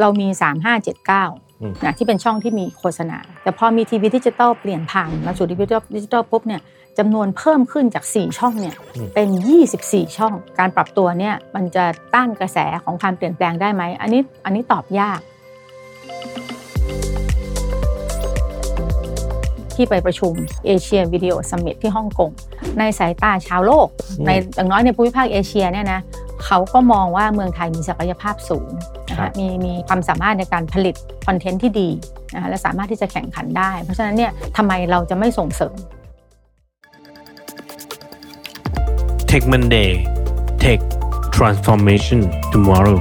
เรามี 3579นะที่เป็นช่องที่มีโฆษณา แต่พอมีทีวีดิจิตอลเปลี่ยนผ่านมาสู่ทีวีดิจิตอลปุ๊บเนี่ยจำนวนเพิ่มขึ้นจาก 4 ช่องเนี่ยเป็น 24 ช่อง การปรับตัวเนี่ยมันจะต้านกระแสของการเปลี่ยนแปลงได้ไหมอันนี้อันนี้ตอบยากที่ไปประชุม Asia Video Summit ที่ฮ่องกงในสายตาชาวโลก ในอย่างน้อยในภูมิภาคเอเชียเนี่ยนะเขาก็มองว่าเมืองไทยมีศักยภาพสูง นะคะมีมีความสามารถในการผลิตคอนเทนต์ที่ดีนะคะและสามารถที่จะแข่งขันได้ เพราะฉะนั้นเนี่ยทำไมเราจะไม่ส่งเสริม Tech Monday Tech Transformation Tomorrow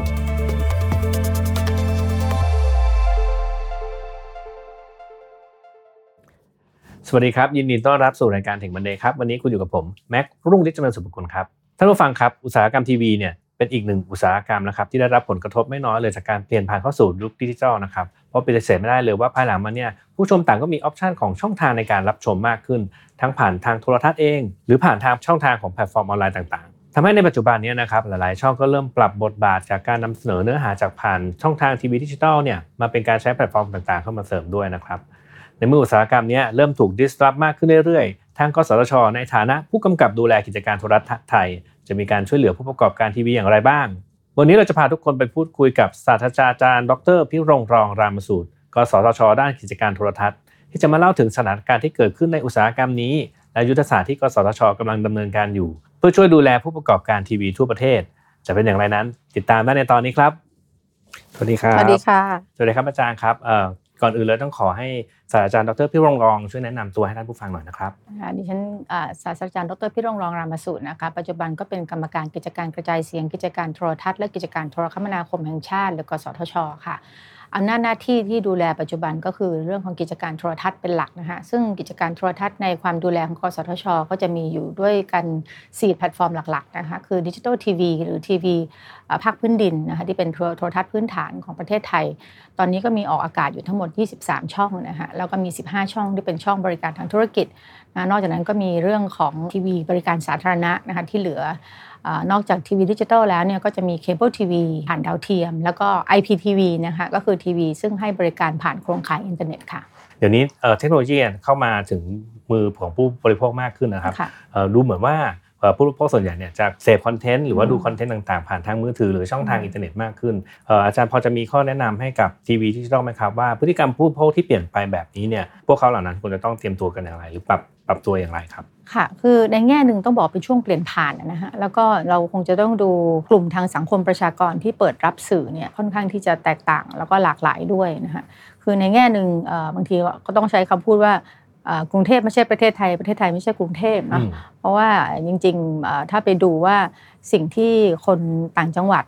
สวัสดีครับ ยินดีต้อนรับสู่รายการเทคมันเดย์ครับ วันนี้คุณอยู่กับผม แม็กรุ่งฤทธิ์จำเริญสุภกุลครับ ท่านผู้ฟังครับ อุตสาหกรรมทีวีเนี่ย เป็นอีกหนึ่งอุตสาหกรรมนะครับที่ได้รับผลกระทบไม่น้อยเลยจากการเปลี่ยนผ่านเข้าสู่ยุคดิจิทัลนะครับเพราะปฏิเสธไม่ได้เลยว่าภายหลังมาเนี่ยผู้ชมต่างก็มี option ของช่องทางในการรับชมมากขึ้น ทั้งผ่านทางโทรทัศน์เอง หรือผ่านทางช่องทางของแพลตฟอร์มออนไลน์ต่างๆทำให้ในปัจจุบันนี้นะครับหลายๆ ช่องก็เริ่มปรับบทบาทจากการนำเสนอเนื้อหาจากผ่านช่องทางทีวีดิจิทัลเนี่ยมาเป็นการใช้แพลตฟอร์มต่างๆ เข้ามาเสริมด้วยนะครับในเมื่ออุตสาหกรรมนี้เริ่มถูก disrupt มากขึ้นเรื่อยๆ ทางกสทช ในฐานะผู้กำกับดูแลกิจการโทรทัศน์ไทย จะมีการช่วยเหลือผู้ประกอบการทีวีอย่างไรบ้าง วันนี้เราจะพาทุกคนไปพูดคุยกับศาสตราจารย์ ดรพิรงรองรามสูตร กสทช ด้านกิจการโทรทัศน์ ที่จะมาเล่าถึงสถานการณ์ที่เกิดขึ้นในอุตสาหกรรมนี้ และยุทธศาสตร์ที่กสทชกำลังดำเนินการอยู่ เพื่อช่วยดูแลผู้ประกอบการทีวีทั่วประเทศ จะเป็นอย่างไรนั้น ติดตามได้ในตอนนี้ครับสวัสดีครับสวัสดีค่ะสวัสดีครับอาจารย์ครับ ก่อนอื่นเลยต้องขอให้ศาสตราจารย์ดรพี่รองรองช่วยแนะนำตัวให้ท่านผู้ฟังหน่อยนะครับดิฉันศาสตราจารย์ดรพี่รองรองรามสูตรนะคะปัจจุบันก็เป็นกรรมการกิจการกระจายเสียงกิจการโทรทัศน์และกิจการโทรคมนาคมแห่งชาติหรือกสทช ค่ะ อำนาจหน้าที่ที่ดูแลปัจจุบันก็คือเรื่องของกิจการโทรทัศน์เป็นหลักนะคะซึ่งกิจการโทรทัศน์ในความดูแลของกสทช ก็จะมีอยู่ด้วยกัน 4 แพลตฟอร์มหลักๆนะคะคือดิจิทัลทีวีหรือทีวีภาคพื้นดินนะคะที่เป็นโทรทัศน์พื้นฐานของประเทศไทย ตอนนี้ก็มีออกอากาศอยู่ทั้งหมด 23 ช่องนะคะแล้วก็มี 15 ช่องที่เป็นช่องบริการทางธุรกิจ นะนอกจากนั้นก็มีเรื่องของทีวีบริการสาธารณะนะคะที่เหลือนอกจากทีวีดิจิตอลแล้วเนี่ยก็จะมีเคเบิลทีวีผ่านดาวเทียม แล้วก็ IPTV นะคะก็คือทีวีซึ่งให้บริการผ่านโครงข่ายอินเทอร์เน็ตค่ะ เดี๋ยวนี้เทคโนโลยีเข้ามาถึงมือของผู้บริโภคมากขึ้นนะครับดูเหมือนว่า ผู้บริโภคส่วนใหญ่เนี่ยจะเสพคอนเทนต์หรือว่าดูคอนเทนต์ต่างๆ ผ่านทางมือถือหรือช่องทางอินเทอร์เน็ตมากขึ้นอาจารย์พอจะมีข้อแนะนำให้กับทีวีดิจิทัลไหมครับว่าพฤติกรรมผู้บริโภคที่เปลี่ยนไปแบบนี้เนี่ยพวกเขาเหล่านั้นควรจะต้องเตรียมตัวกันอย่างไร หรือปรับปรับตัวอย่างไรครับค่ะ คือในแง่หนึ่งต้องบอกเป็นช่วงเปลี่ยนผ่านนะฮะ แล้วก็เราคงจะต้องดูกลุ่มทางสังคมประชากรที่เปิดรับสื่อเนี่ยค่อนข้างที่จะแตกต่างแล้วก็หลากหลายด้วยนะฮะคือในแง่หนึ่งบางทีก็ต้องใช้คำพูดว่า กรุงเทพไม่ใช่ประเทศไทย ประเทศไทยไม่ใช่กรุงเทพนะเพราะว่าจริงๆถ้าไปดูว่าสิ่งที่คนต่างจังหวัด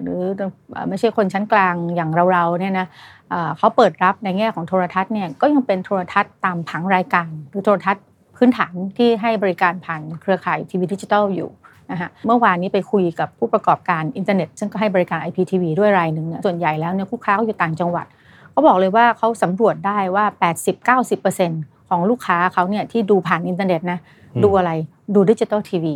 หรือไม่ใช่คนชั้นกลางอย่างเราๆเนี่ยนะเขาเปิดรับในแง่ของโทรทัศน์เนี่ยก็ยังเป็นโทรทัศน์ตามผังรายการหรือโทรทัศน์พื้นฐานที่ให้บริการผ่านเครือข่ายทีวีดิจิทัลอยู่นะคะเมื่อวานนี้ไปคุยกับผู้ประกอบการอินเทอร์เน็ต ซึ่งก็ให้บริการ IPTV ด้วยรายหนึ่งส่วนใหญ่แล้วเนี่ยคู่ค้าเขาอยู่ต่างจังหวัดเขาบอกเลยว่าเขาสำรวจได้ว่า 80-90% ของลูกค้าเขาเนี่ยที่ดูผ่านอินเทอร์เน็ตนะดูอะไรดูดิจิทัลทีวี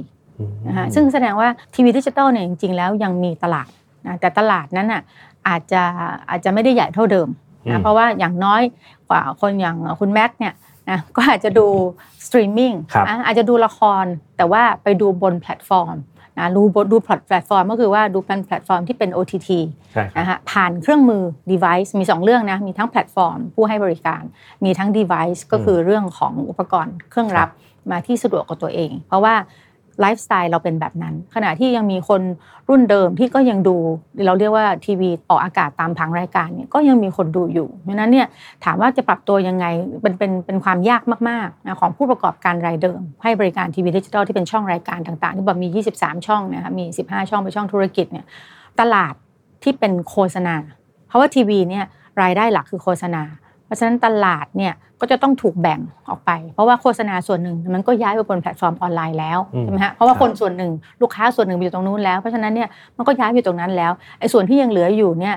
นะคะซึ่งแสดงว่าทีวีดิจิทัลเนี่ยจริงๆแล้วยังมีตลาดนะแต่ตลาดนั้นอะอาจจะอาจจะไม่ได้ใหญ่เท่าเดิมนะเพราะว่าอย่างน้อยกว่าคนอย่างคุณแม็กเนี่ยนะก็อาจจะดูสตรีมมิ่งอาจจะดูละครแต่ว่าไปดูบนแพลตฟอร์ม นะดูดูแพลตฟอร์มก็คือว่าดูเป็นแพลตฟอร์มที่เป็น OTT นะฮะผ่านเครื่องมือ device มี 2 เรื่องนะ มีทั้งแพลตฟอร์มผู้ให้บริการ มีทั้ง device ก็คือเรื่องของอุปกรณ์เครื่องรับมาที่สะดวกกับตัวเอง เพราะว่า ไลฟ์สไตล์เราเป็นแบบนั้น ขณะที่ยังมีคนรุ่นเดิมที่ก็ยังดู เราเรียกว่าทีวีออกอากาศตามผังรายการเนี่ยก็ยังมีคนดูอยู่เพราะนั้นเนี่ยถามว่าจะปรับตัวยังไงเป็นเป็นเป็นความยากมากๆนะของผู้ประกอบการรายเดิม ให้บริการทีวีดิจิทัลที่เป็นช่องรายการต่างๆ ที่บอกมี 23 ช่องนะคะมี 15 ช่องเป็นช่องธุรกิจเนี่ยตลาดที่เป็นโฆษณา เพราะว่าทีวีเนี่ยรายได้หลักคือโฆษณา เพราะฉะนั้นตลาดเนี่ยก็จะต้องถูกแบ่งออกไป เพราะว่าโฆษณาส่วนหนึ่งมันก็ย้ายไปบนแพลตฟอร์มออนไลน์แล้วใช่ไหมฮะเพราะว่าคนส่วนหนึ่งลูกค้าส่วนหนึ่งอยู่ตรงนู้นแล้วเพราะฉะนั้นเนี่ยมันก็ย้ายไปตรงนั้นแล้วไอ้ส่วนที่ยังเหลืออยู่เนี่ย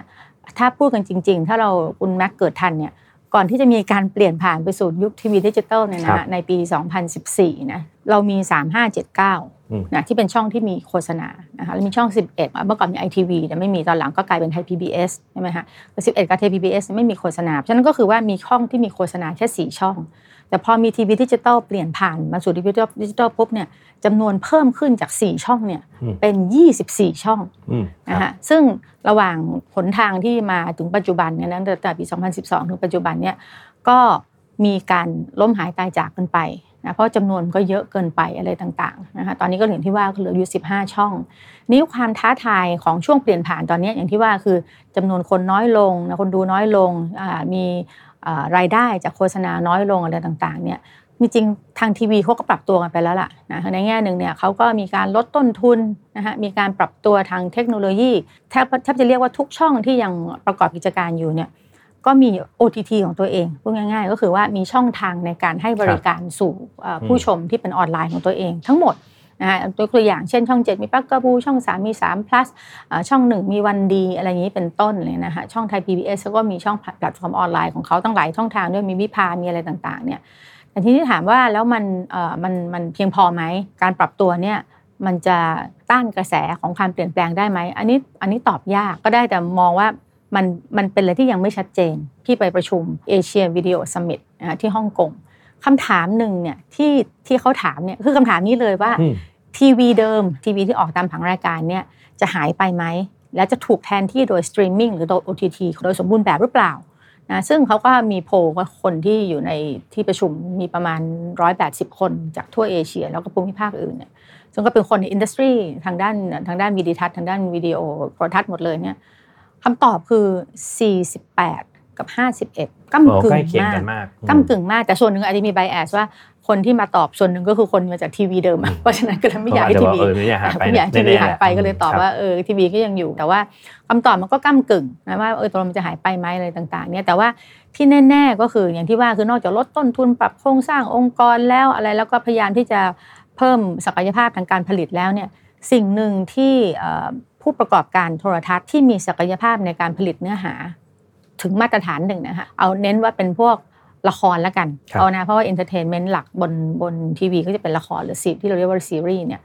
ถ้าพูดกันจริง ๆ ถ้าเราคุณแม็กเกิดทันเนี่ยก่อนที่จะมีการเปลี่ยนผ่านไปสู่ยุคทีวีดิจิตอลเนี่ยนะในปี 2014 นะ เรามี 3579นะที่เป็นช่องที่มีโฆษณานะคะแล้วมีช่อง 11 เมื่อก่อนมี ITV แต่ไม่มีตอนหลังก็กลายเป็นไทย PBS ใช่ไหมคะแต่11กับไทย PBS ไม่มีโฆษณาฉะนั้นก็คือว่ามีช่องที่มีโฆษณาแค่4ช่อง แต่พอมีทีวีดิจิตอลเปลี่ยนผ่านมาสู่ทีวีดิจิตอลปุ๊บเนี่ยจำนวนเพิ่มขึ้นจาก 4 ช่องเนี่ยเป็น 24 ช่องนะคะซึ่งระหว่างหนทางที่มาถึงปัจจุบันเนี่ยตั้งแต่ปี 2012 ถึงปัจจุบันเนี่ยก็มีการล้มหายตายจากกันไป นะเพราะจำนวนก็เยอะเกินไปอะไรต่างๆนะคะตอนนี้ก็เหลือที่ว่าเหลืออยู่ 15 ช่อง นี้ความท้าทายของช่วงเปลี่ยนผ่านตอนนี้อย่างที่ว่าคือจำนวนคนน้อยลงนะคนดูน้อยลงมีรายได้จากโฆษณาน้อยลงอะไรต่างๆเนี่ยมีจริงทางทีวีเขาก็ปรับตัวกันไปแล้วล่ะนะในแง่หนึ่งเนี่ยเขาก็มีการลดต้นทุนนะฮะมีการปรับตัวทางเทคโนโลยีแทบแทบจะเรียกว่าทุกช่องที่ยังประกอบกิจการอยู่เนี่ย ก็มี OTT ของตัวเองพูดง่ายๆ ก็คือว่ามีช่องทางในการให้บริการสู่ผู้ชมที่เป็นออนไลน์ของตัวเอง ทั้งหมดนะฮะตัวอย่างเช่นช่อง 7 มี Bugaboo ช่อง 3 มี 3 Plus ช่อง 1 มี oneD อะไรอย่างนี้เป็นต้นเลยนะฮะช่องไทย PBS ก็มีช่องแพลตฟอร์มออนไลน์ของเขาตั้งหลายช่องทางด้วยมี VIPA มีอะไรต่างๆเนี่ยแต่ทีนี้ถามว่าแล้วมันมันมันเพียงพอไหมการปรับตัวเนี่ยมันจะต้านกระแสของการเปลี่ยนแปลงได้ไหมอันนี้อันนี้ตอบยากก็ได้แต่มองว่า มันมันเป็นอะไรที่ยังไม่ชัดเจนที่ไปประชุม Asia Video Summit ที่ฮ่องกงคำถามหนึ่งเนี่ยที่ที่เขาถามเนี่ยคือคำถามนี้เลยว่าทีวีเดิมทีวีที่ออกตามผังรายการเนี่ยจะหายไปไหม แล้วจะถูกแทนที่โดยสตรีมมิ่งหรือโดย OTT โดยสมบูรณ์แบบหรือเปล่านะซึ่งเขาก็มีโพลว่าคนที่อยู่ในที่ประชุมมีประมาณ 180 คนจากทั่วเอเชีย แล้วก็ภูมิภาคอื่นเนี่ยซึ่งก็เป็นคนใน industryทางด้านทางด้านวิดีทัศน์ทางด้านวิดีโอโทรทัศน์หมดเลยเนี่ย คำตอบคือ 48 กับ 51ก้ากึ่งมากก้ากึ่งมาก แต่ส่วนหนึ่งอาจจะมีไบแอสว่าคนที่มาตอบส่วนหนึ่งก็คือคนมาจากทีวีเดิมเพราะฉะนั้นก็เลยไม่อยากให้ทีวีไม่อยากให้ทีวีหายไปก็เลยตอบว่าเออทีวีก็ยังอยู่ แต่ว่าคำตอบมันก็ก้ากึ่งนะว่าเออตัวมันจะหายไปไหมอะไรต่างๆ เนี่ยแต่ว่าที่แน่ ๆก็คืออย่างที่ว่าคือนอกจากลดต้นทุนปรับโครงสร้างองค์กรแล้วอะไรแล้วก็พยายามที่จะเพิ่มศักยภาพทางการผลิตแล้วเนี่ยสิ่งหนึ่งที่ ผู้ประกอบการโทรทัศน์ที่มีศักยภาพในการผลิตเนื้อหา ถึงมาตรฐานหนึ่งนะคะเอาเน้นว่าเป็นพวกละครแล้วกันเอานะเพราะว่า entertainment หลักบนบนทีวีก็จะเป็นละครหรือซีที่เราเรียกว่าซีรีส์เนี่ย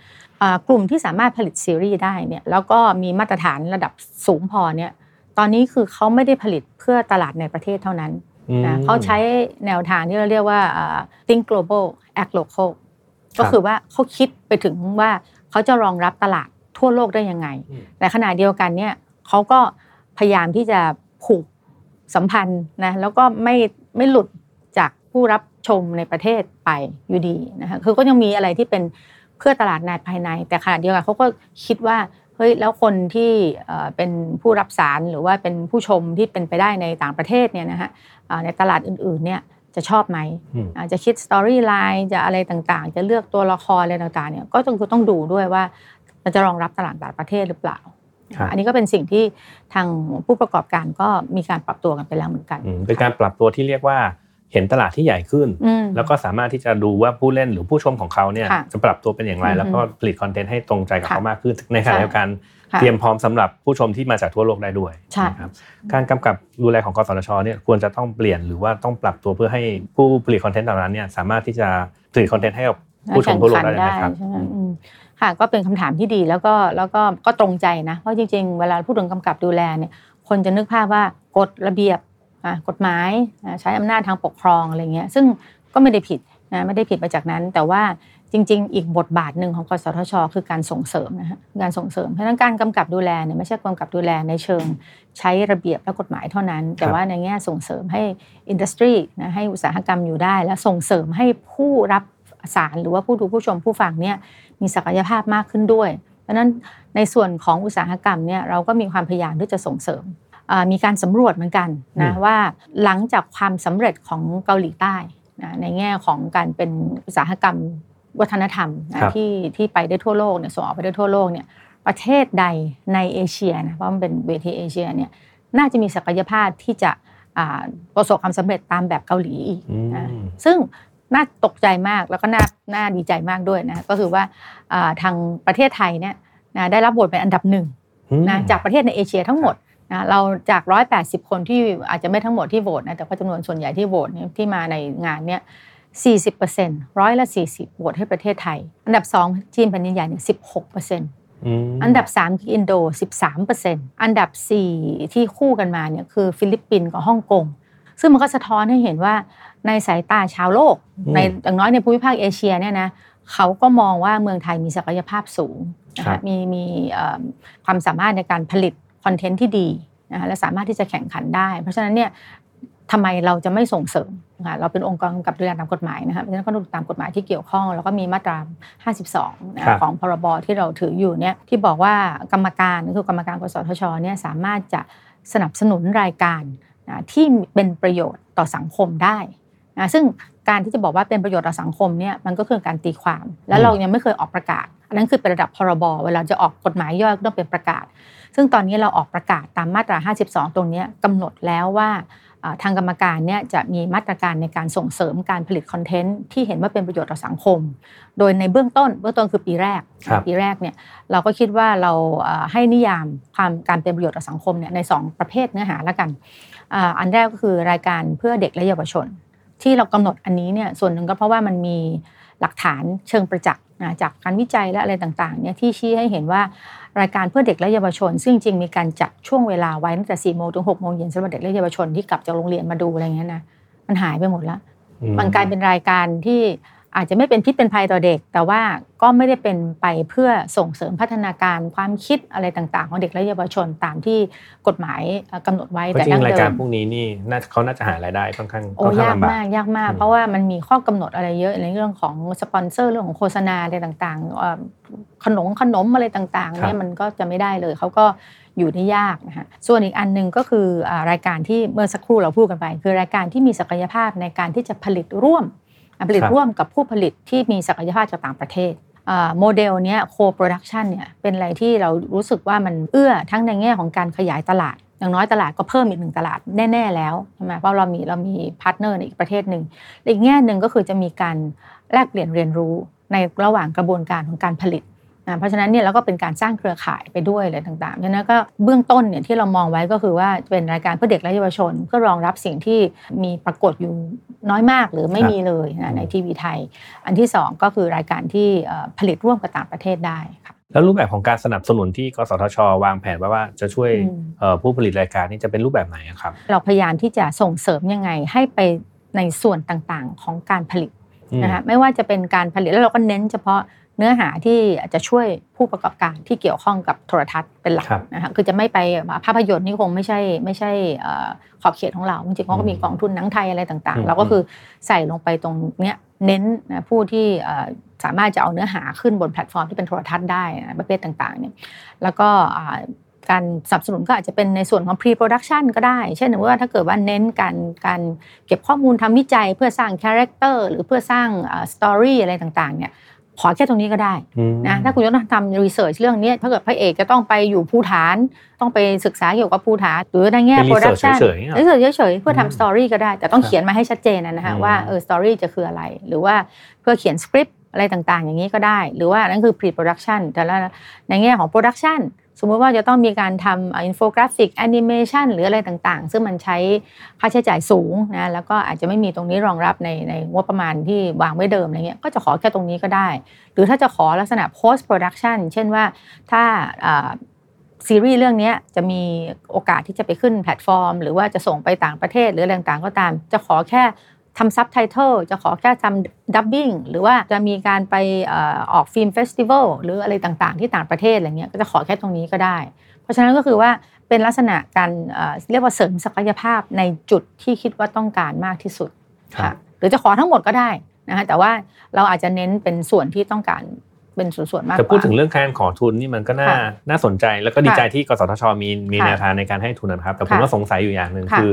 กลุ่มที่สามารถผลิตซีรีส์ได้เนี่ยแล้วก็มีมาตรฐานระดับสูงพอเนี่ยตอนนี้คือเขาไม่ได้ผลิตเพื่อตลาดในประเทศเท่านั้นนะเขาใช้แนวทางที่เราเรียกว่า think global act local ก็คือว่าเขาคิดไปถึงว่าเขาจะรองรับตลาด ทั่วโลกได้ยังไง แต่ขณะเดียวกันเนี่ยเขาก็พยายามที่จะผูกสัมพันธ์นะแล้วก็ไม่ไม่หลุดจากผู้รับชมในประเทศไปอยู่ดีนะคะคือก็ยังมีอะไรที่เป็นเพื่อตลาดในภายใน แต่ขณะเดียวกันเขาก็คิดว่าเฮ้ยแล้วคนที่เป็นผู้รับสารหรือว่าเป็นผู้ชมที่เป็นไปได้ในต่างประเทศเนี่ยนะฮะในตลาดอื่นๆเนี่ยจะชอบไหมจะคิด storyline จะอะไรต่างๆ จะเลือกตัวละครอะไรต่างๆเนี่ยก็ต้องต้องดูด้วยว่า มันจะรองรับตลาดต่างประเทศหรือเปล่า อันนี้ก็เป็นสิ่งที่ทางผู้ประกอบการก็มีการปรับตัวกันไปแล้วเหมือนกัน เป็นการปรับตัวที่เรียกว่าเห็นตลาดที่ใหญ่ขึ้น แล้วก็สามารถที่จะดูว่าผู้เล่นหรือผู้ชมของเขาเนี่ยจะปรับตัวเป็นอย่างไร แล้วก็ผลิตคอนเทนต์ให้ตรงใจกับเขามากขึ้น ในขณะเดียวกันเตรียมพร้อมสำหรับผู้ชมที่มาจากทั่วโลกได้ด้วยครับการกำกับดูแลของกสทชเนี่ยควรจะต้องเปลี่ยนหรือว่าต้องปรับตัวเพื่อให้ผู้ผลิตคอนเทนต์เหล่านั้นเนี่ยสามารถที่จะผลิตคอนเทนต์ให้กับผู้ชมทั่วโลกได้ไหมครับ ค่ะก็เป็นคำถามที่ดีแล้วก็แล้วก็ก็ตรงใจนะเพราะจริงๆ เวลาพูดถึงกำกับดูแลเนี่ยคนจะนึกภาพว่ากฎระเบียบกฎหมายใช้อำนาจทางปกครองอะไรเงี้ยซึ่งก็ไม่ได้ผิดนะไม่ได้ผิดไปจากนั้น แต่ว่าจริง ๆ อีกบทบาทหนึ่งของกสทช คือการส่งเสริมนะฮะการส่งเสริมเพราะนั้นการกำกับดูแลเนี่ยไม่ใช่กำกับดูแลในเชิงใช้ระเบียบและกฎหมายเท่านั้น แต่ว่าในแง่ส่งเสริมให้อินดัสทรีนะให้อุตสาหกรรมอยู่ได้ และส่งเสริมให้ผู้รับสารหรือว่าผู้ดูผู้ชมผู้ฟังเนี่ย มีศักยภาพมากขึ้นด้วย เพราะนั้นในส่วนของอุตสาหกรรมเนี่ยเราก็มีความพยายามที่จะส่งเสริมมีการสำรวจเหมือนกันนะว่าหลังจากความสำเร็จของเกาหลีใต้นะในแง่ของการเป็นอุตสาหกรรมวัฒนธรรมนะที่ที่ไปได้ทั่วโลกเนี่ยส่งออกไปได้ทั่วโลกเนี่ยประเทศใดในเอเชียนะเพราะมันเป็นเวทีเอเชียเนี่ยน่าจะมีศักยภาพที่จะประสบความสำเร็จตามแบบเกาหลีอีกนะซึ่ง น่าตกใจมากแล้วก็น่าน่าดีใจมากด้วยนะก็คือว่าทางประเทศไทยเนี่ยได้รับบทเป็นอันดับหนึ่งนะจากประเทศในเอเชียทั้งหมดนะเราจาก 180 คนที่อาจจะไม่ทั้งหมดที่โหวตนะแต่ว่าจำนวนส่วนใหญ่ที่โหวตเนี่ยที่มาในงานเนี่ย40%ร้อยละ 40โหวตให้ประเทศไทย อันดับ 2 จีนแผ่นดินใหญ่เนี่ย16%อันดับ 3 คืออินโด 13%อันดับ 4 ที่คู่กันมาเนี่ยคือฟิลิปปินส์กับฮ่องกง ซึ่งมันก็สะท้อนให้เห็นว่าในสายตาชาวโลก ในอย่างน้อยในภูมิภาคเอเชียเนี่ยนะเขาก็มองว่าเมืองไทยมีศักยภาพสูงนะคะมีมีความสามารถในการผลิตคอนเทนต์ที่ดีนะคะและสามารถที่จะแข่งขันได้ เพราะฉะนั้นเนี่ยทำไมเราจะไม่ส่งเสริมนะคะเราเป็นองค์กรกำกับดูแลตามกฎหมายนะคะเพราะฉะนั้นก็ดูตามกฎหมายที่เกี่ยวข้อง แล้วก็มีมาตรา 52นะของพรบที่เราถืออยู่เนี่ยที่บอกว่ากรรมการคือกรรมการกสทชเนี่ยสามารถจะสนับสนุนรายการนะ ที่เป็นประโยชน์ต่อสังคมได้นะซึ่งการที่จะบอกว่าเป็นประโยชน์ต่อสังคมเนี่ยมันก็คือการตีความ แล้วเรายังไม่เคยออกประกาศ อันนั้นคือเป็นระดับพรบเวลาจะออกกฎหมายย่อยก็ต้องเป็นประกาศ ซึ่งตอนนี้เราออกประกาศตามมาตรา 52 ตรงนี้กำหนดแล้วว่าทางกรรมการเนี่ยจะมีมาตรการในการส่งเสริมการผลิตคอนเทนต์ที่เห็นว่าเป็นประโยชน์ต่อสังคม โดยในเบื้องต้นเบื้องต้นคือปีแรก ปีแรกเนี่ยเราก็คิดว่าเราให้นิยามความการเป็นประโยชน์ต่อสังคมเนี่ยใน 2 ประเภทเนื้อหาแล้วกัน อันแรกก็คือรายการเพื่อเด็กและเยาวชน ที่เรากำหนดอันนี้เนี่ยส่วนหนึ่งก็เพราะว่ามันมีหลักฐานเชิงประจักษ์จากการวิจัยและอะไรต่างๆเนี่ยที่ชี้ให้เห็นว่ารายการเพื่อเด็กและเยาวชน ซึ่งจริงมีการจัดช่วงเวลาไว้ตั้งแต่4โมงถึง6โมงเย็นสำหรับเด็กและเยาวชนที่กลับจากโรงเรียนมาดูอะไรเงี้ยนะมันหายไปหมดแล้วมันกลายเป็นรายการที่ อาจจะไม่เป็นพิษเป็นภัยต่อเด็ก แต่ว่าก็ไม่ได้เป็นไปเพื่อส่งเสริมพัฒนาการความคิดอะไรต่างๆ ของเด็กและเยาวชนตามที่กฎหมายกำหนดไว้แต่ดั้งเดิมรายการพวกนี้นี่เขาน่าจะหารายได้ค่อนข้างโอ้ยากมายากมาก เพราะว่ามันมีข้อกำหนดอะไรเยอะในเรื่องของสปอนเซอร์เรื่องของโฆษณาอะไรต่างๆขนมขนมอะไรต่างๆเนี่ยมันก็จะไม่ได้เลยเขาก็อยู่ได้ยากนะคะส่วนอีกอันหนึ่งก็คือรายการที่เมื่อสักครู่เราพูดกันไป คือรายการที่มีศักยภาพในการที่จะผลิตร่วม ผลิตร่วมกับผู้ผลิตที่มีศักยภาพจากต่างประเทศโมเดลนี้ co-production เนี่ยเป็นอะไรที่เรารู้สึกว่ามันเอื้อทั้งในแง่ของการขยายตลาด อย่างน้อยตลาดก็เพิ่มอีกหนึ่งตลาดแน่ ๆ แล้วใช่ไหมเพราะเรามีเรามีพาร์ทเนอร์ในอีกประเทศหนึ่งอีกแง่หนึ่งก็คือจะมีการแลกเปลี่ยนเรียนรู้ในระหว่างกระบวนการของการผลิต เพราะฉะนั้นเนี่ยเราก็เป็นการสร้างเครือข่ายไปด้วยอะไรต่างๆฉะนั้นก็เบื้องต้นเนี่ยที่เรามองไว้ก็คือว่าเป็นรายการเพื่อเด็กและเยาวชน เพื่อรองรับสิ่งที่มีปรากฏอยู่น้อยมากหรือไม่มีเลยนะในทีวีไทย อันที่ 2 ก็คือรายการที่ผลิตร่วมกับต่างประเทศได้ค่ะแล้วรูปแบบของการสนับสนุนที่กสทช วางแผนว่าจะช่วยผู้ผลิตรายการนี้จะเป็นรูปแบบไหนครับ เราพยายามที่จะส่งเสริมยังไงให้ไปในส่วนต่างๆของการผลิตนะคะไม่ว่าจะเป็นการผลิตแล้วเราก็เน้นเฉพาะ เนื้อหาที่จะช่วยผู้ประกอบการที่เกี่ยวข้องกับโทรทัศน์เป็นหลักนะคะคือจะไม่ไปภาพยนตร์นี่คงไม่ใช่ไม่ใช่ขอบเขตของเราจริงๆเขาก็มีกองทุนหนังไทยอะไรต่างๆ เราก็คือใส่ลงไปตรงเนี้ยเน้นนะผู้ที่สามารถจะเอาเนื้อหาขึ้นบนแพลตฟอร์มที่เป็นโทรทัศน์ได้ประเภทต่างๆเนี่ยแล้วก็การสนับสนุนก็อาจจะเป็นในส่วนของ pre-production ก็ได้ เช่นว่าถ้าเกิดว่าเน้นการการเก็บข้อมูลทำวิจัยเพื่อสร้าง character หรือเพื่อสร้าง story อะไรต่างๆเนี่ย ขอแค่ตรงนี้ก็ได้นะถ้าคุณจะต้องทำ research เรื่องนี้ถ้าเกิดพระเอกจะต้องไปอยู่ภูฐานต้องไปศึกษาเกี่ยวกับภูฐานหรือในแง่ production research เฉยๆเพื่อทำ story ก็ได้ แต่ต้องเขียนมาให้ชัดเจนนะฮะว่าเออ story จะคืออะไร หรือว่าเพื่อเขียนสคริปต์อะไรต่างๆ อย่างนี้ก็ได้ หรือว่านั่นคือ pre production แต่ละในแง่ของ production สมมติว่าจะต้องมีการทำอินโฟกราฟิกแอนิเมชันหรืออะไรต่างๆ ซึ่งมันใช้ค่าใช้จ่ายสูงนะแล้วก็อาจจะไม่มีตรงนี้รองรับในในงบประมาณที่วางไว้เดิมอะไรเงี้ยก็จะขอแค่ตรงนี้ก็ได้ หรือถ้าจะขอลักษณะ post production เช่นว่าถ้าซีรีส์เรื่องนี้จะมีโอกาสที่จะไปขึ้นแพลตฟอร์ม หรือว่าจะส่งไปต่างประเทศหรืออะไรต่างๆก็ตาม จะขอแค่ ทำซับไตเติลจะขอแค่ทำดับบิ้งหรือว่าจะมีการไปออกฟิล์มเฟสติวัลหรืออะไรต่างๆ ที่ต่างประเทศอะไรเงี้ยก็จะขอแค่ตรงนี้ก็ได้ เพราะฉะนั้นก็คือว่าเป็นลักษณะการเรียกว่าเสริมศักยภาพในจุดที่คิดว่าต้องการมากที่สุดค่ะหรือจะขอทั้งหมดก็ได้นะคะแต่ว่าเราอาจจะเน้นเป็นส่วนที่ต้องการเป็นส่วนๆมากกว่าแต่พูดถึงเรื่องการขอทุนนี่มันก็น่าน่าสนใจ แล้วก็ดีใจที่กสทชมีมีแนวทางในการให้ทุนนะครับแต่ผมก็สงสัยอยู่อย่างหนึ่งคือ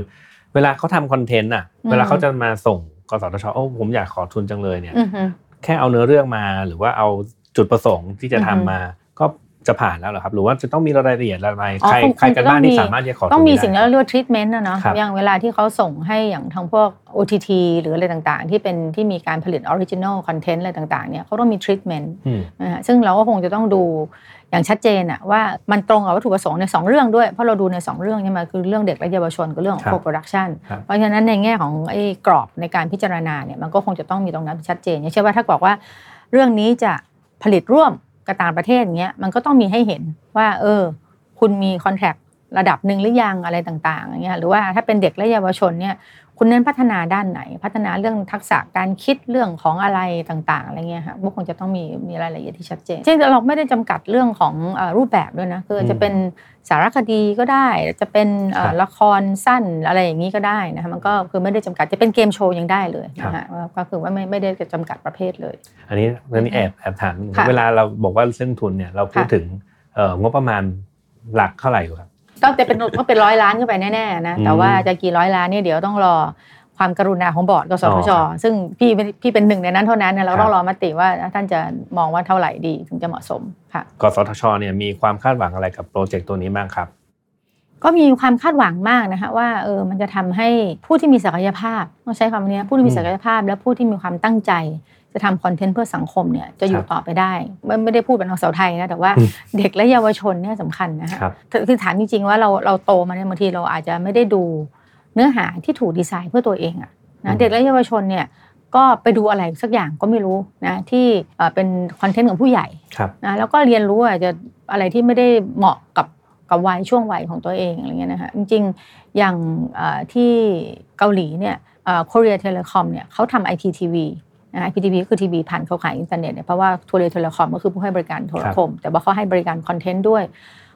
เวลาเขาทำคอนเทนต์อะ เวลาเขาจะมาส่งกสทชโอ้ผมอยากขอทุนจังเลยเนี่ย แค่เอาเนื้อเรื่องมาหรือว่าเอาจุดประสงค์ที่จะทำมา ก็จะผ่านแล้วเหรอครับ หรือว่าจะต้องมีรายละเอียดอะไรอ๋อใครคงใครกันบ้างคงจะต้องมีที่สามารถจะขอต้องมีตรสิ่งที่ได้เราเรียกว่า treatment นะเนาะครับอย่างเวลาที่เขาส่งให้อย่างทางพวก OTT หรืออะไรต่างๆ ที่เป็นที่มีการผลิต original content อะไรต่างๆเนี่ยเขาต้องมี treatment อืมนะฮะซึ่งเราก็คงจะต้องดู อย่างชัดเจนอะว่ามันตรงกับวัตถุประสงค์ในสองเรื่องด้วย เพราะเราดูในสองเรื่องใช่ไหมคือเรื่องเด็กและเยาวชนกับเรื่องของครับ co-production ครับเพราะฉะนั้นในแง่ของไอ้กรอบในการพิจารณาเนี่ยมันก็คงจะต้องมีตรงนั้นชัดเจนอย่างเช่นว่าถ้าบอกว่าเรื่องนี้จะผลิตร่วมกับต่างประเทศอย่างเงี้ยมันก็ต้องมีให้เห็นว่า เออ คุณมีคอนแทคระดับหนึ่งหรือยังอะไรต่างๆอย่างเงี้ยหรือว่าถ้าเป็นเด็กและเยาวชนเนี่ย คุณเน้นพัฒนาด้านไหน พัฒนาเรื่องทักษะการคิดเรื่องของอะไรต่างๆอะไรเงี้ยค่ะพวกคงจะต้องมีมีรายละเอียดที่ชัดเจนเช่นเราไม่ได้จำกัดเรื่องของเอ่อรูปแบบด้วยนะคือจะเป็นสารคดีก็ได้ จะเป็นเอ่อครับละครสั้นอะไรอย่างนี้ก็ได้นะคะมันก็คือไม่ได้จำกัดจะเป็นเกมโชว์ยังได้เลยนะครัคะบว่าก็คือว่าไม่ไม่ได้จำกัดประเภทเลย อันนี้อันนี้แอบแอบถามค่ะเวลาเราบอกว่าเรื่องทุนเนี่ยเราพูดค่ะถึงเอ่องบประมาณหลักเท่าไหร่อยู่ครับ ต้องแต่เป็นก็เป็นร้อยล้านขึ้นไปแน่ๆนะอืมแต่ว่าจะกี่ร้อยล้านเนี่ยเดี๋ยวต้องรอความกรุณาของบอร์ดกสทชอ๋อครับซึ่งพี่ไม่พี่เป็นหนึ่งในนั้นเท่านั้นนะเราครับต้องรอมติว่าท่านจะมองว่าเท่าไหร่ดีถึงจะเหมาะสมค่ะกสทชเนี่ยมีความคาดหวังอะไรกับโปรเจกต์ตัวนี้บ้างครับ ก็มีความคาดหวังมากนะคะว่าเออมันจะทำให้ผู้ที่มีศักยภาพต้องใช้คำนี้ผู้ที่มีศักยภาพและผู้ที่มีความตั้งใจ จะทำคอนเทนต์เพื่อสังคมเนี่ยจะอยู่ครับต่อไปได้ ไม่ไม่ได้พูดเป็นนางสาวไทยนะแต่ว่าอืมเด็กและเยาวชนเนี่ยสำคัญนะคะครับคือคือถามจริงๆว่าเราเราโตมาเนี่ยบางทีเราอาจจะไม่ได้ดูเนื้อหาที่ถูกดีไซน์เพื่อตัวเองอะอืนะมเด็กและเยาวชนเนี่ยก็ไปดูอะไรสักอย่างก็ไม่รู้นะที่เอ่อเป็นคอนเทนต์ของผู้ใหญ่ครับนะแล้วก็เรียนรู้อาจจะอะไรที่ไม่ได้เหมาะกับกับวัยช่วงวัยของตัวเองอะไรเงี้ยนะคะจริงๆอย่างเอ่อที่เกาหลีเนี่ยเอ่อ Korea Telecom เนี่ยเขาทำ IPTV นะ IPTV ก็คือทีวีผ่านเครือข่ายอินเทอร์เน็ตเนี่ยเพราะว่า Korea Telecom ก็คือผู้ให้บริการโทรคม แต่ว่าเขาให้บริการคอนเทนต์ด้วย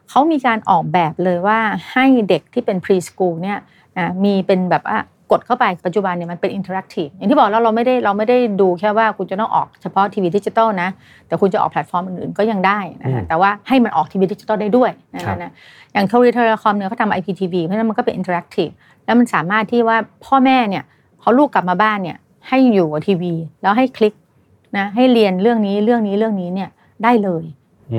เขามีการออกแบบเลยว่าให้เด็กที่เป็น preschool เนี่ยนะมีเป็นแบบว่ากดเข้าไปปัจจุบันเนี่ยมันเป็น interactive อย่างที่บอกแล้วเราไม่ได้เราไม่ได้ดูแค่ว่าคุณจะต้องออกเฉพาะทีวีดิจิตอลนะแต่คุณจะออกแพลตฟอร์มอื่นๆก็ยังได้นะอืมค่ะแต่ว่าให้มันออกทีวีดิจิตอลได้ด้วยนะครับนะอย่างโทรี telecom เนี่ยเขาทำ IPTV เพราะฉะนั้นมันก็เป็น interactive แล้วมันสามารถที่ว่าพ่อแม่เนี่ยเขาลูกกลับมาบ้านเนี่ย ให้อยู่กับทีวี แล้วให้คลิกนะให้เรียนเรื่องนี้เรื่องนี้เรื่องนี้เนี่ยได้เลย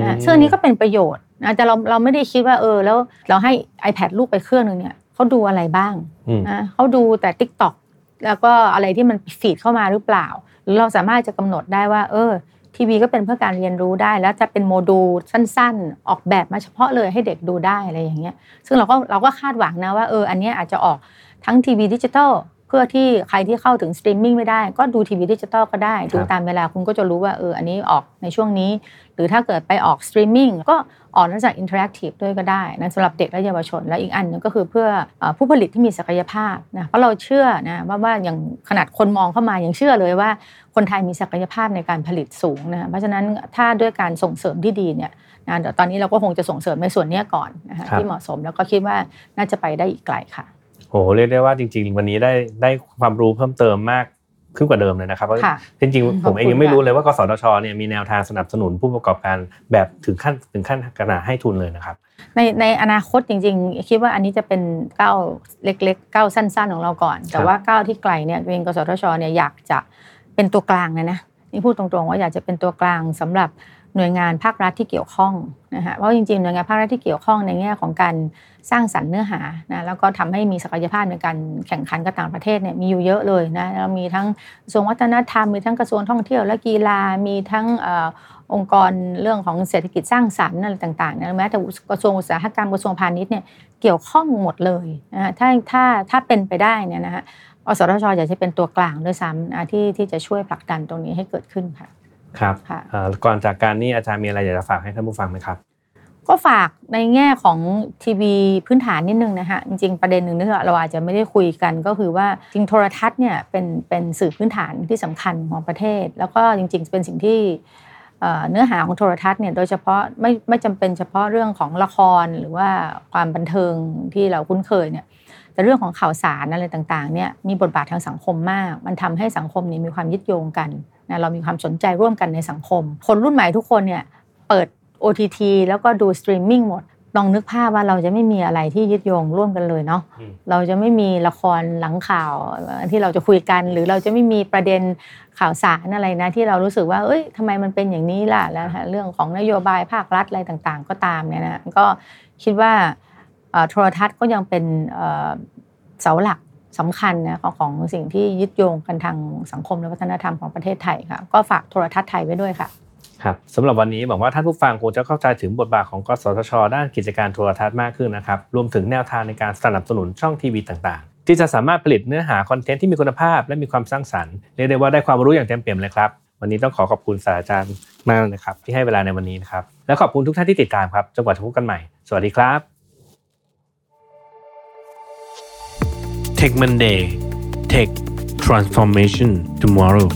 นะซึ่งอันนี้ก็เป็นประโยชน์นะแต่เราเราไม่ได้คิดว่าเออ แล้วเราให้ iPad ลูกไปเครื่องหนึ่งเนี่ยเขาดูอะไรบ้างอืมนะเขาดูแต่ TikTok แล้วก็อะไรที่มัน feed เข้ามาหรือเปล่าหรือเราสามารถจะกำหนดได้ว่า เออ ทีวีก็เป็นเพื่อการเรียนรู้ได้ แล้วจะเป็นโมดูลสั้น ๆ ออกแบบมาเฉพาะเลยให้เด็กดูได้อะไรอย่างเงี้ย ซึ่งเราก็เราก็คาดหวังนะว่าเอออันเนี้ยอาจจะออกทั้งทีวีดิจิตอลเพื่อที่ใครที่เข้าถึงสตรีมมิ่งไม่ได้ ก็ดูทีวีดิจิตอลก็ได้ ดูตามเวลาคุณก็จะรู้ว่าเอออันนี้ออกในช่วงนี้ หรือถ้าเกิดไปออกสตรีมมิ่งก็ออกนอกจาก interactive ด้วยก็ได้นะสำหรับเด็กและเยาวชน และอีกอันหนึงก็คือเพื่อเอ่อผู้ผลิตที่มีศักยภาพนะเพราะเราเชื่อนะว่าว่าอย่างขนาดคนมองเข้ามายังเชื่อเลยว่า คนไทยมีศักยภาพในการผลิตสูงนะเพราะฉะนั้นถ้าด้วยการส่งเสริมที่ดีเนี่ยนะเดี๋ยวตอนนี้เราก็คงจะส่งเสริมในส่วนเนี้ยก่อนนะคะครับที่เหมาะสมแล้วก็คิดว่าน่าจะไปได้อีกไกลค่ะ โหเรียกได้ว่าจริง ๆ วันนี้ได้ได้ความรู้เพิ่มเติมมากขึ้นกว่าเดิมเลยนะครับเพราะค่ะจริงขอบๆคุณผมเองยังไม่ค่ะรู้เลยว่ากสทชเนี่ยมีแนวทางสนับสนุนผู้ประกอบการแบบถึงขั้นถึงขั้นขนาดให้ทุนเลยนะครับ ในในอนาคตจริง ๆ คิดว่าอันนี้จะเป็นก้าวเล็กๆก้าวสั้น ๆ ของเราก่อน แต่ว่าก้าวที่ไกลเนี่ยเองกสทชเนี่ยอยากจะเป็นตัวกลางนะนะนี่พูดตรงๆว่าอยากจะเป็นตัวกลางสำหรับ หน่วยงานภาครัฐที่เกี่ยวข้องนะฮะเพราะจริงๆหน่วยงานภาครัฐที่เกี่ยวข้องในแง่ของการสร้างสรรค์เนื้อหานะแล้วก็ทำให้มีศักยภาพในการแข่งขันกับต่างประเทศเนี่ยมีอยู่เยอะเลยนะเรามีทั้งกระทรวงวัฒนธรรมมีทั้งกระทรวงท่องเที่ยวและกีฬามีทั้งอองค์กรเรื่องของเศรษฐกิจสร้างสรรค์อะไรต่างๆนะแม้แต่กระทรวงอุตสาหกรรมกระทรวงพาณิชย์เนี่ยเกี่ยวข้องหมดเลยนะฮะถ้าถ้าถ้าเป็นไปได้เนี่ยนะฮะอสทชอยากจะเป็นตัวกลางด้วยซ้ำนะที่ที่จะช่วยผลักดันตรงนี้ให้เกิดขึ้นค่ะ ครับค่ะเอ่อก่อนจากการนี่อาจารย์มีอะไรอยากจะฝากให้ท่านผู้ฟังไหมครับ ก็ฝากในแง่ของทีวีพื้นฐานนิดนึงนะฮะจริงๆประเด็นหนึ่งที่เราอาจจะไม่ได้คุยกันก็คือว่าจริงโทรทัศน์เนี่ยเป็นเป็นสื่อพื้นฐานที่สำคัญของประเทศ แล้วก็จริง ๆ เป็นสิ่งที่เอ่อเนื้อหาของโทรทัศน์เนี่ยโดยเฉพาะไม่ไม่จำเป็นเฉพาะเรื่องของละครหรือว่าความบันเทิงที่เราคุ้นเคยเนี่ยแต่เรื่องของข่าวสารอะไรต่างๆเนี่ยมีบทบาททางสังคมมาก มันทำให้สังคมเนี่ยมีความยึดโยงกัน นะเรามีความสนใจร่วมกันในสังคม คนรุ่นใหม่ทุกคนเนี่ยเปิด OTT แล้วก็ดูสตรีมมิ่งหมดลองนึกภาพว่าเราจะไม่มีอะไรที่ยึดโยงร่วมกันเลยเนาะอืมเราจะไม่มีละครหลังข่าวที่เราจะคุยกัน หรือเราจะไม่มีประเด็นข่าวสารอะไรนะ ที่เรารู้สึกว่า เอ้ยทำไมมันเป็นอย่างนี้ล่ะแล้วฮะเรื่องของนโยบายภาครัฐอะไรต่างๆ ก็ตามเนี่ยนะก็คิดว่าเอ่อโทรทัศน์ก็ยังเป็นเอ่อเสาหลัก สำคัญนะของของสิ่งที่ยึดโยงกันทางสังคมและวัฒนธรรมของประเทศไทยค่ะ ก็ฝากโทรทัศน์ไทยไว้ด้วยค่ะครับสำหรับวันนี้หวังว่าท่านผู้ฟังคงจะเข้าใจถึงบทบาทของกสทช ด้านกิจการโทรทัศน์มากขึ้นนะครับ รวมถึงแนวทางในการสนับสนุนช่องทีวีต่างๆ ที่จะสามารถผลิตเนื้อหาคอนเทนต์ที่มีคุณภาพและมีความสร้างสรรค์เรียกได้ว่าได้ความรู้อย่างเต็มเปี่ยมเลยครับ วันนี้ต้องขอขอบคุณศาสตราจารย์มากเลยครับที่ให้เวลาในวันนี้นะครับและขอบคุณทุกท่านที่ติดตามครับจนกว่าจะพบกันใหม่ สวัสดีครับ Tech Monday. Tech Transformation Tomorrow